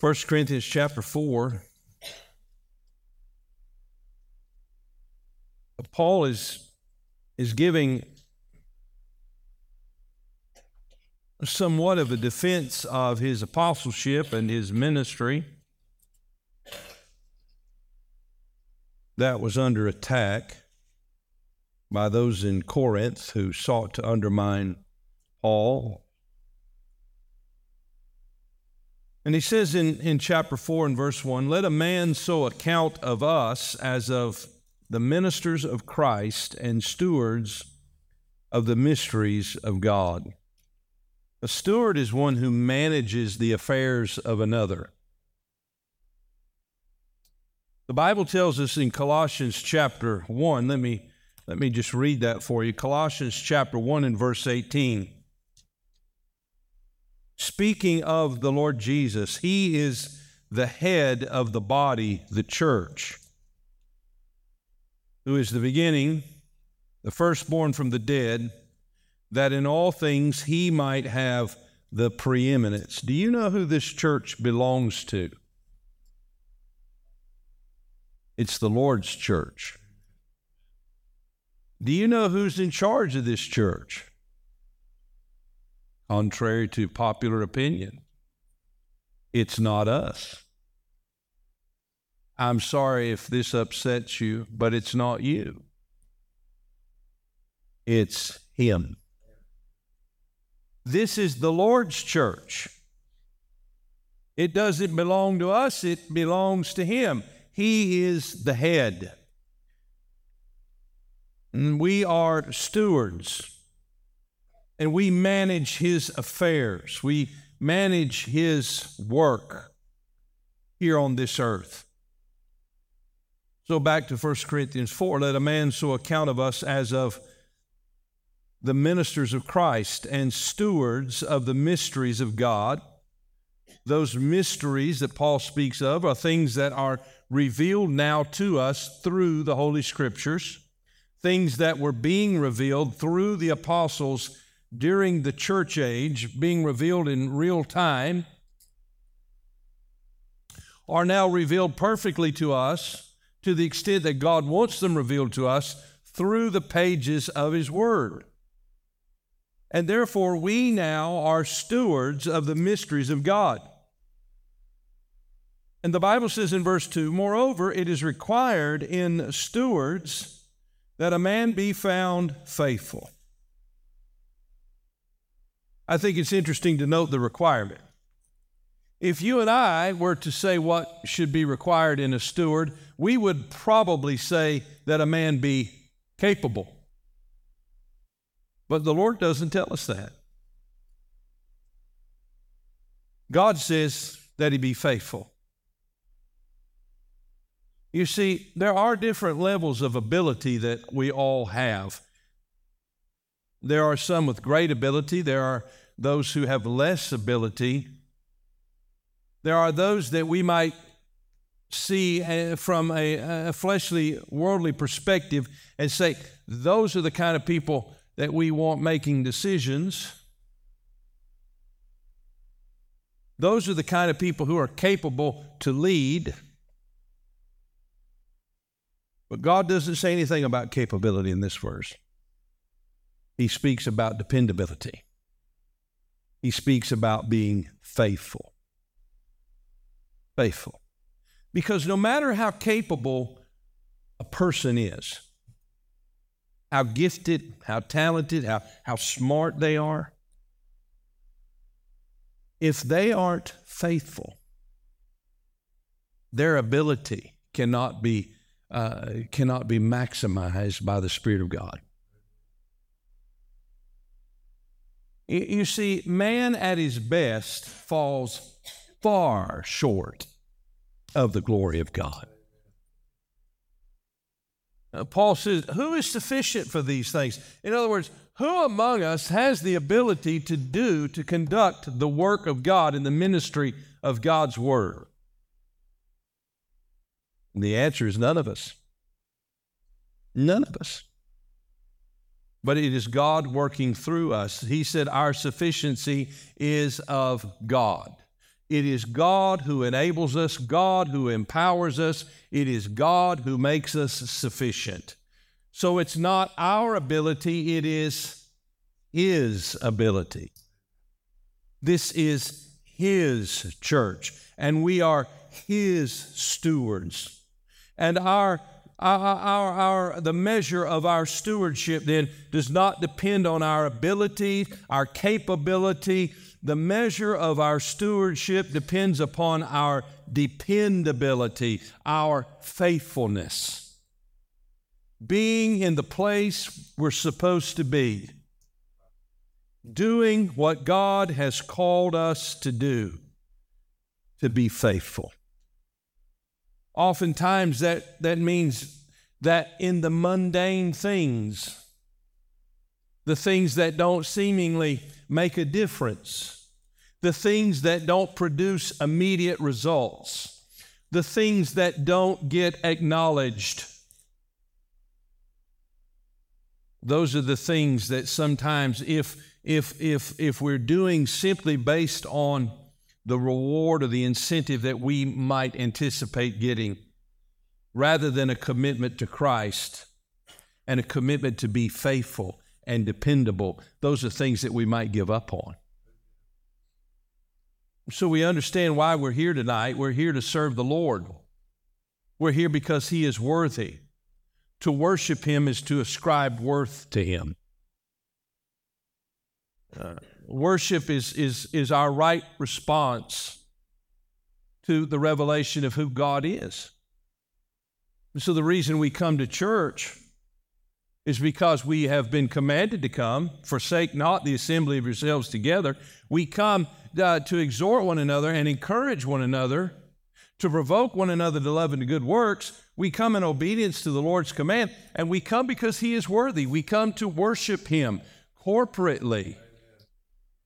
1 Corinthians chapter 4. Paul is, is giving somewhat of a defense of his apostleship and his ministry that was under attack by those in Corinth who sought to undermine Paul And he says in, in chapter 4 and verse 1 Let a man so account of us as of the ministers of Christ and stewards of the mysteries of God. A steward is one who manages the affairs of another. The Bible tells us in Colossians chapter 1, let me, let me just read that for you. Colossians chapter 1 and verse 18 speaking of the Lord Jesus, he is the head of the body, the church, who is the beginning, the firstborn from the dead, that in all things he might have the preeminence. Do you know who this church belongs to? It's the Lord's church. Do you know who's in charge of this church? Contrary to popular opinion. It's not us. I'm sorry if this upsets you, but it's not you. It's Him. This is the Lord's church. It doesn't belong to us, it belongs to Him. He is the head. And we are stewards and we manage his affairs. We manage his work here on this earth. So back to 1 Corinthians 4 let a man so account of us as of the ministers of Christ and stewards of the mysteries of God. Those mysteries that Paul speaks of are things that are revealed now to us through the Holy Scriptures, things that were being revealed through the apostles during the church age, being revealed in real time, are now revealed perfectly to us to the extent that God wants them revealed to us through the pages of His Word. And therefore, we now are stewards of the mysteries of God. And the Bible says in verse 2 Moreover, it is required in stewards that a man be found faithful. I think it's interesting to note the requirement. If you and I were to say what should be required in a steward, we would probably say that a man be capable. But the Lord doesn't tell us that. God says that he be faithful. You see, there are different levels of ability that we all have. There are some with great ability, there are those who have less ability. There are those that we might see uh, from a, a fleshly, worldly perspective and say, those are the kind of people that we want making decisions. Those are the kind of people who are capable to lead. But God doesn't say anything about capability in this verse. He speaks about dependability he speaks about being faithful. Faithful. Because no matter how capable a person is, how gifted, how talented, how, how smart they are, if they aren't faithful, their ability cannot be, uh, cannot be maximized by the Spirit of God. You see, man at his best falls far short of the glory of God. Paul says, Who is sufficient for these things? In other words, who among us has the ability to do, to conduct the work of God in the ministry of God's Word? And the answer is none of us. None of us. But it is God working through us. He said, Our sufficiency is of God. It is God who enables us, God who empowers us, it is God who makes us sufficient. So it's not our ability, it is His ability. This is His church, and we are His stewards. And our our, our, our, the measure of our stewardship then does not depend on our ability, our capability, the measure of our stewardship depends upon our dependability, our faithfulness. Being in the place we're supposed to be, doing what God has called us to do, to be faithful. Oftentimes, that, that means that in the mundane things, the things that don't seemingly make a difference, the things that don't produce immediate results, the things that don't get acknowledged. Those are the things that sometimes, if, if, if, if we're doing simply based on the reward or the incentive that we might anticipate getting, rather than a commitment to Christ and a commitment to be faithful and dependable, those are things that we might give up on. So we understand why we're here tonight. We're here to serve the Lord. We're here because He is worthy. To worship Him is to ascribe worth to Him. Uh, worship is, is, is our right response to the revelation of who God is. And So the reason we come to church is because we have been commanded to come, forsake not the assembly of yourselves together. We come uh, to exhort one another and encourage one another, to provoke one another to love and to good works. We come in obedience to the Lord's command, and we come because He is worthy. We come to worship Him corporately.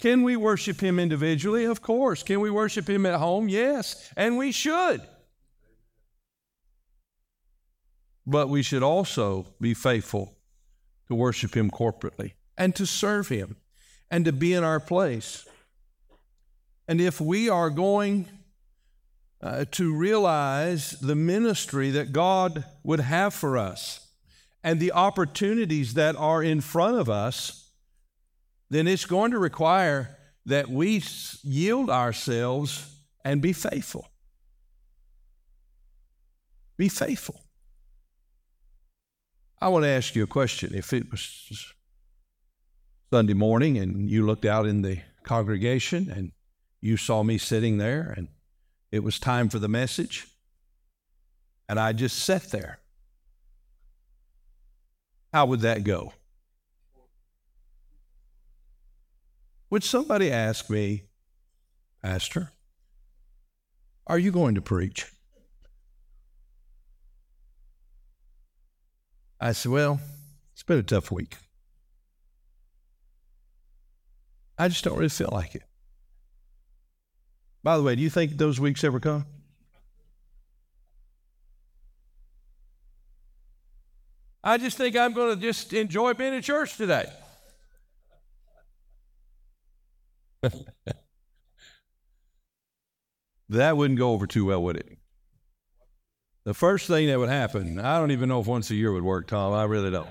Can we worship Him individually? Of course. Can we worship Him at home? Yes, and we should. But we should also be faithful to worship Him corporately and to serve Him and to be in our place. And if we are going uh, to realize the ministry that God would have for us and the opportunities that are in front of us, then it's going to require that we yield ourselves and be faithful. Be faithful. I want to ask you a question. If it was Sunday morning and you looked out in the congregation and you saw me sitting there and it was time for the message, and I just sat there, how would that go? Would somebody ask me, Pastor, are you going to preach? I said, Well, it's been a tough week. I just don't really feel like it. By the way, do you think those weeks ever come? I just think I'm going to just enjoy being in church today. that wouldn't go over too well, would it? The first thing that would happen, I don't even know if once a year would work, Tom. I really don't.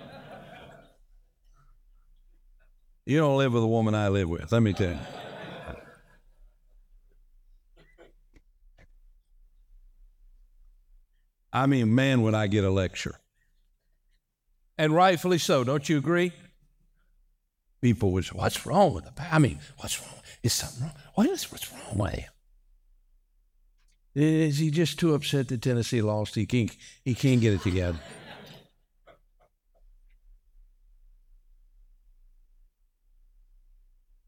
You don't live with a woman I live with, let me tell you. I mean, man, would I get a lecture. And rightfully so, don't you agree? People would say, What's wrong with the I mean, what's wrong? Is something wrong? What is what's wrong with you? Is he just too upset that Tennessee lost? He can't, he can't get it together.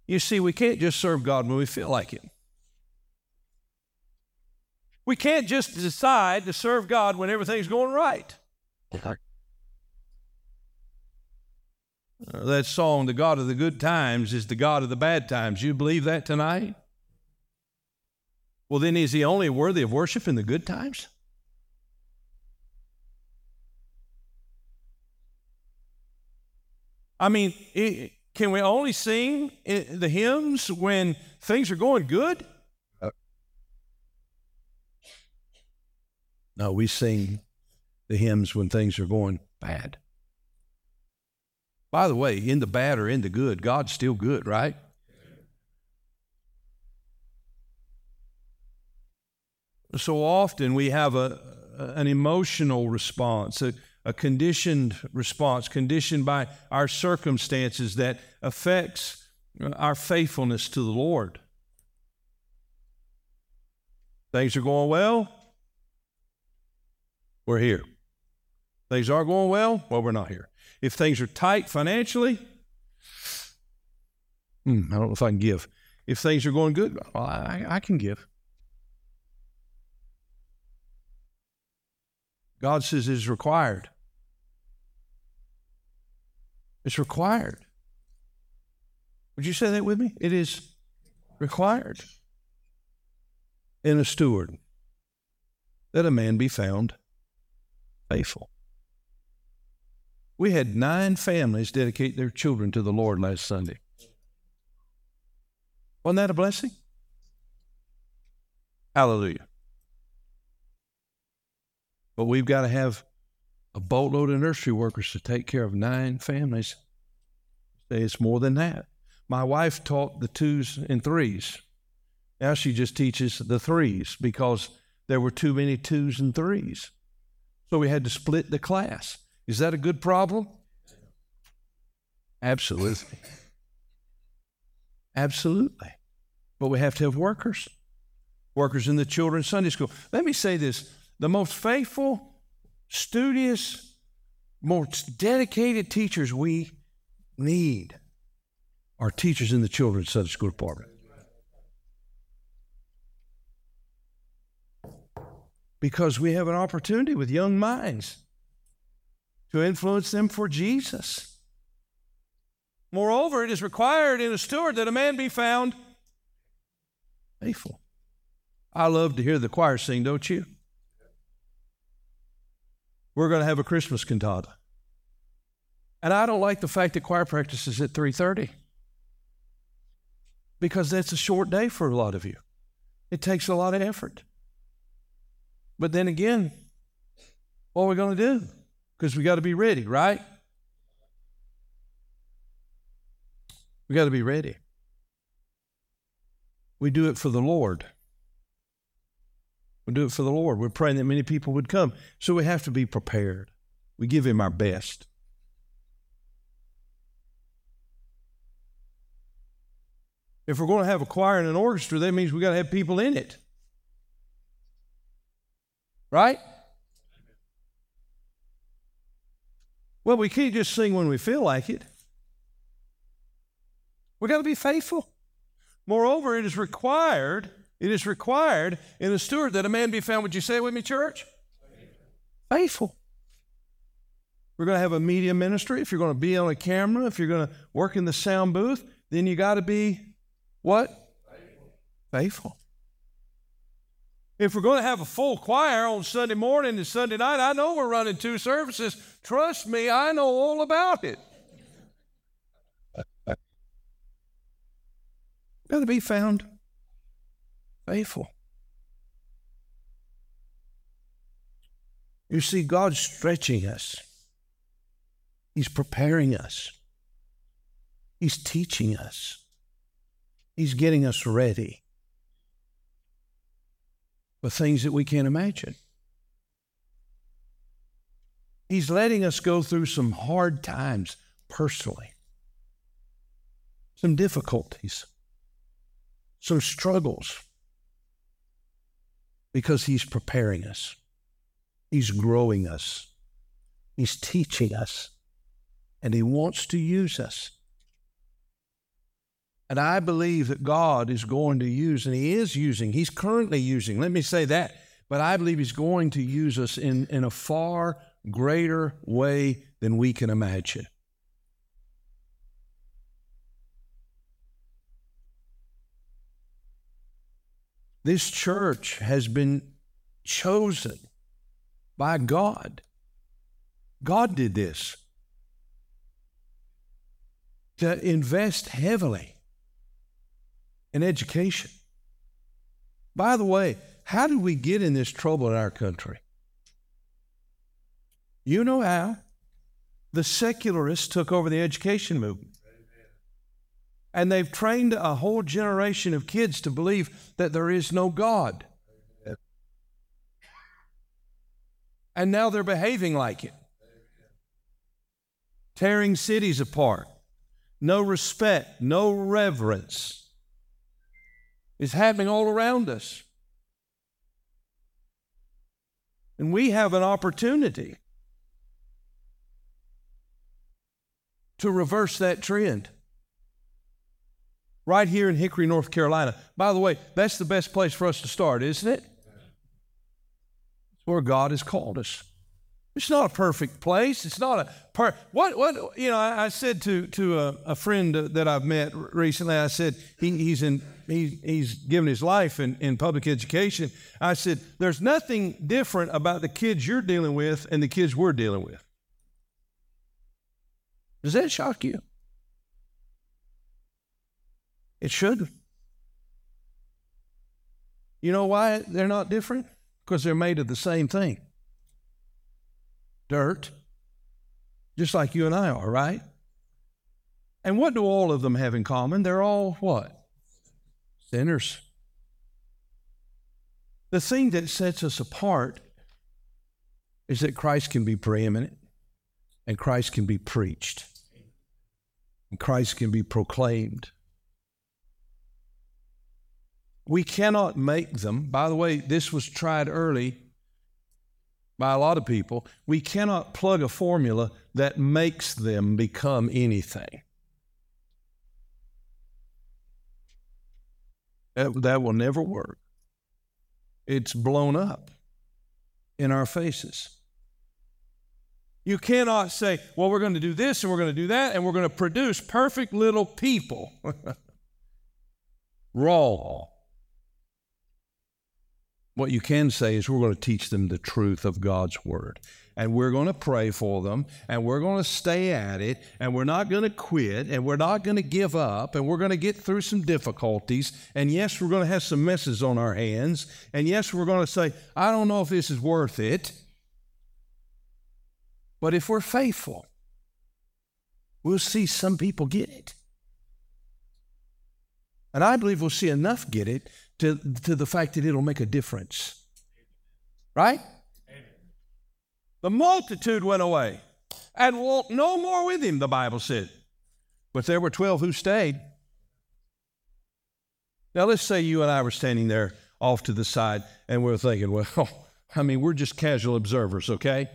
You see, we can't just serve God when we feel like it. We can't just decide to serve God when everything's going right. Uh, that song, The God of the Good Times, is the God of the bad times. You believe that tonight? Well, then is he only worthy of worship in the good times? I mean, can we only sing the hymns when things are going good? Uh, no, we sing the hymns when things are going bad. By the way, in the bad or in the good, God's still good, right? So often we have a, an emotional response, a, a conditioned response, conditioned by our circumstances that affects our faithfulness to the Lord. Things are going well, we're here. Things are going well, well, we're not here. If things are tight financially, hmm, I don't know if I can give. If things are going good, well, I, I can give. God says it is required. It's required. Would you say that with me? It is required in a steward that a man be found faithful. We had nine families dedicate their children to the Lord last Sunday. Wasn't that a blessing? Hallelujah. But we've got to have a boatload of nursery workers to take care of nine families. It's more than that. My wife taught the twos and threes. Now she just teaches the threes because there were too many twos and threes. So we had to split the class. Is that a good problem? Absolutely. Absolutely. But we have to have workers, workers in the children's Sunday school. Let me say this the most faithful, studious, most dedicated teachers we need are teachers in the children's Sunday school department. Because we have an opportunity with young minds to influence them for Jesus. Moreover, it is required in a steward that a man be found faithful. I love to hear the choir sing, don't you? We're going to have a Christmas cantata. And I don't like the fact that choir practice is at 3:30. Because that's a short day for a lot of you. It takes a lot of effort. But then again, what are we going to do? Because we got to be ready, right? We got to be ready. We do it for the Lord. We do it for the Lord. We're praying that many people would come. So we have to be prepared. We give Him our best. If we're going to have a choir and an orchestra, that means we got to have people in it. Right? Well, we can't just sing when we feel like it. We got to be faithful. Moreover, it is required, it is required in a steward that a man be found. Would you say it with me, church? Faithful. We're going to have a media ministry. If you're going to be on a camera, if you're going to work in the sound booth, then you got to be what? Faithful. Faithful. If we're going to have a full choir on Sunday morning and Sunday night, I know we're running two services. Trust me, I know all about it. Got to be found faithful. You see, God's stretching us, He's preparing us, He's teaching us, He's getting us ready with things that we can't imagine. He's letting us go through some hard times personally, some difficulties, some struggles, because He's preparing us, He's growing us, He's teaching us, and He wants to use us. And I believe that God is going to use, and He is using, He's currently using, let me say that, but I believe He's going to use us in, in a far greater way than we can imagine. This church has been chosen by God. God did this to invest heavily in education. By the way, how did we get in this trouble in our country? You know how? The secularists took over the education movement. And they've trained a whole generation of kids to believe that there is no God. And now they're behaving like it, tearing cities apart. No respect, no reverence is happening all around us. And we have an opportunity to reverse that trend right here in Hickory, North Carolina. By the way, that's the best place for us to start, isn't it? It's where God has called us. It's not a perfect place. It's not a per. What what you know? I, I said to to a, a, friend that I've met recently. I said he, he's in he, he's given his life in, in public education. I said there's nothing different about the kids you're dealing with and the kids we're dealing with. Does that shock you? It should. You know why they're not different? Because they're made of the same thing dirt, just like you and I are, right? And what do all of them have in common? They're all what? Sinners. The thing that sets us apart is that Christ can be preeminent and Christ can be preached and Christ can be proclaimed. We cannot make them. By the way, this was tried early by a lot of people. We cannot plug a formula that makes them become anything. That, that will never work. It's blown up in our faces. You cannot say, well, we're going to do this and we're going to do that and we're going to produce perfect little people. Raw. What you can say is, we're going to teach them the truth of God's Word. And we're going to pray for them, and we're going to stay at it, and we're not going to quit, and we're not going to give up, and we're going to get through some difficulties. And yes, we're going to have some messes on our hands. And yes, we're going to say, I don't know if this is worth it. But if we're faithful, we'll see some people get it. And I believe we'll see enough get it to, to the fact that it'll make a difference. Right? The multitude went away and walked no more with him, the Bible said. But there were 12 who stayed. Now, let's say you and I were standing there off to the side and we're thinking, well, I mean, we're just casual observers, okay?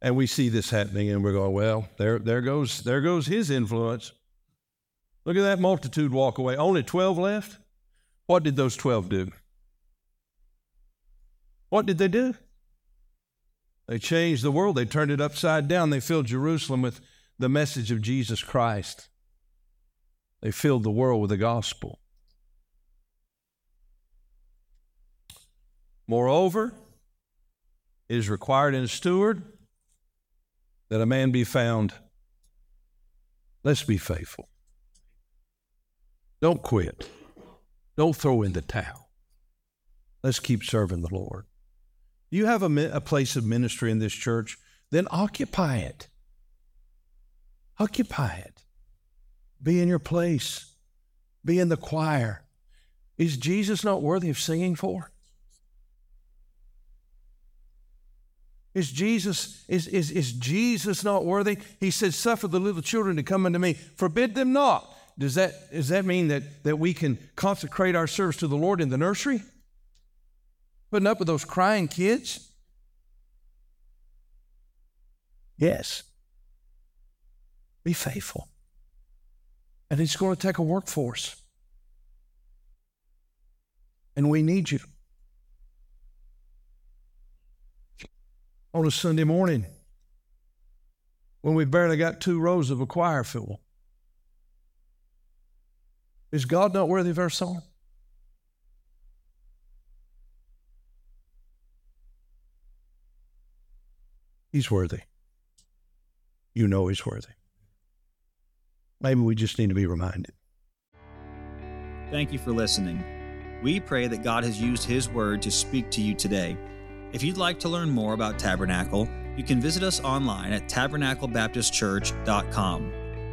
And we see this happening and we're going, well, there, there, goes, there goes his influence. Look at that multitude walk away. Only 12 left? What did those 12 do? What did they do? They changed the world. They turned it upside down. They filled Jerusalem with the message of Jesus Christ. They filled the world with the gospel. Moreover, it is required in a steward that a man be found. Let's be faithful. Don't quit. Don't throw in the towel. Let's keep serving the Lord. You have a, a place of ministry in this church, then occupy it. Occupy it. Be in your place. Be in the choir. Is Jesus not worthy of singing for? Is Jesus, is, is, is Jesus not worthy? He said, Suffer the little children to come unto me. Forbid them not does that, does that mean that, that we can consecrate our service to the Lord in the nursery? Putting up with those crying kids? Yes. Be faithful. And it's going to take a workforce. And we need you. On a Sunday morning, when we barely got two rows of a choir full, is God not worthy of our song? He's worthy. You know He's worthy. Maybe we just need to be reminded. Thank you for listening. We pray that God has used His Word to speak to you today. If you'd like to learn more about Tabernacle, you can visit us online at tabernaclebaptistchurch.com.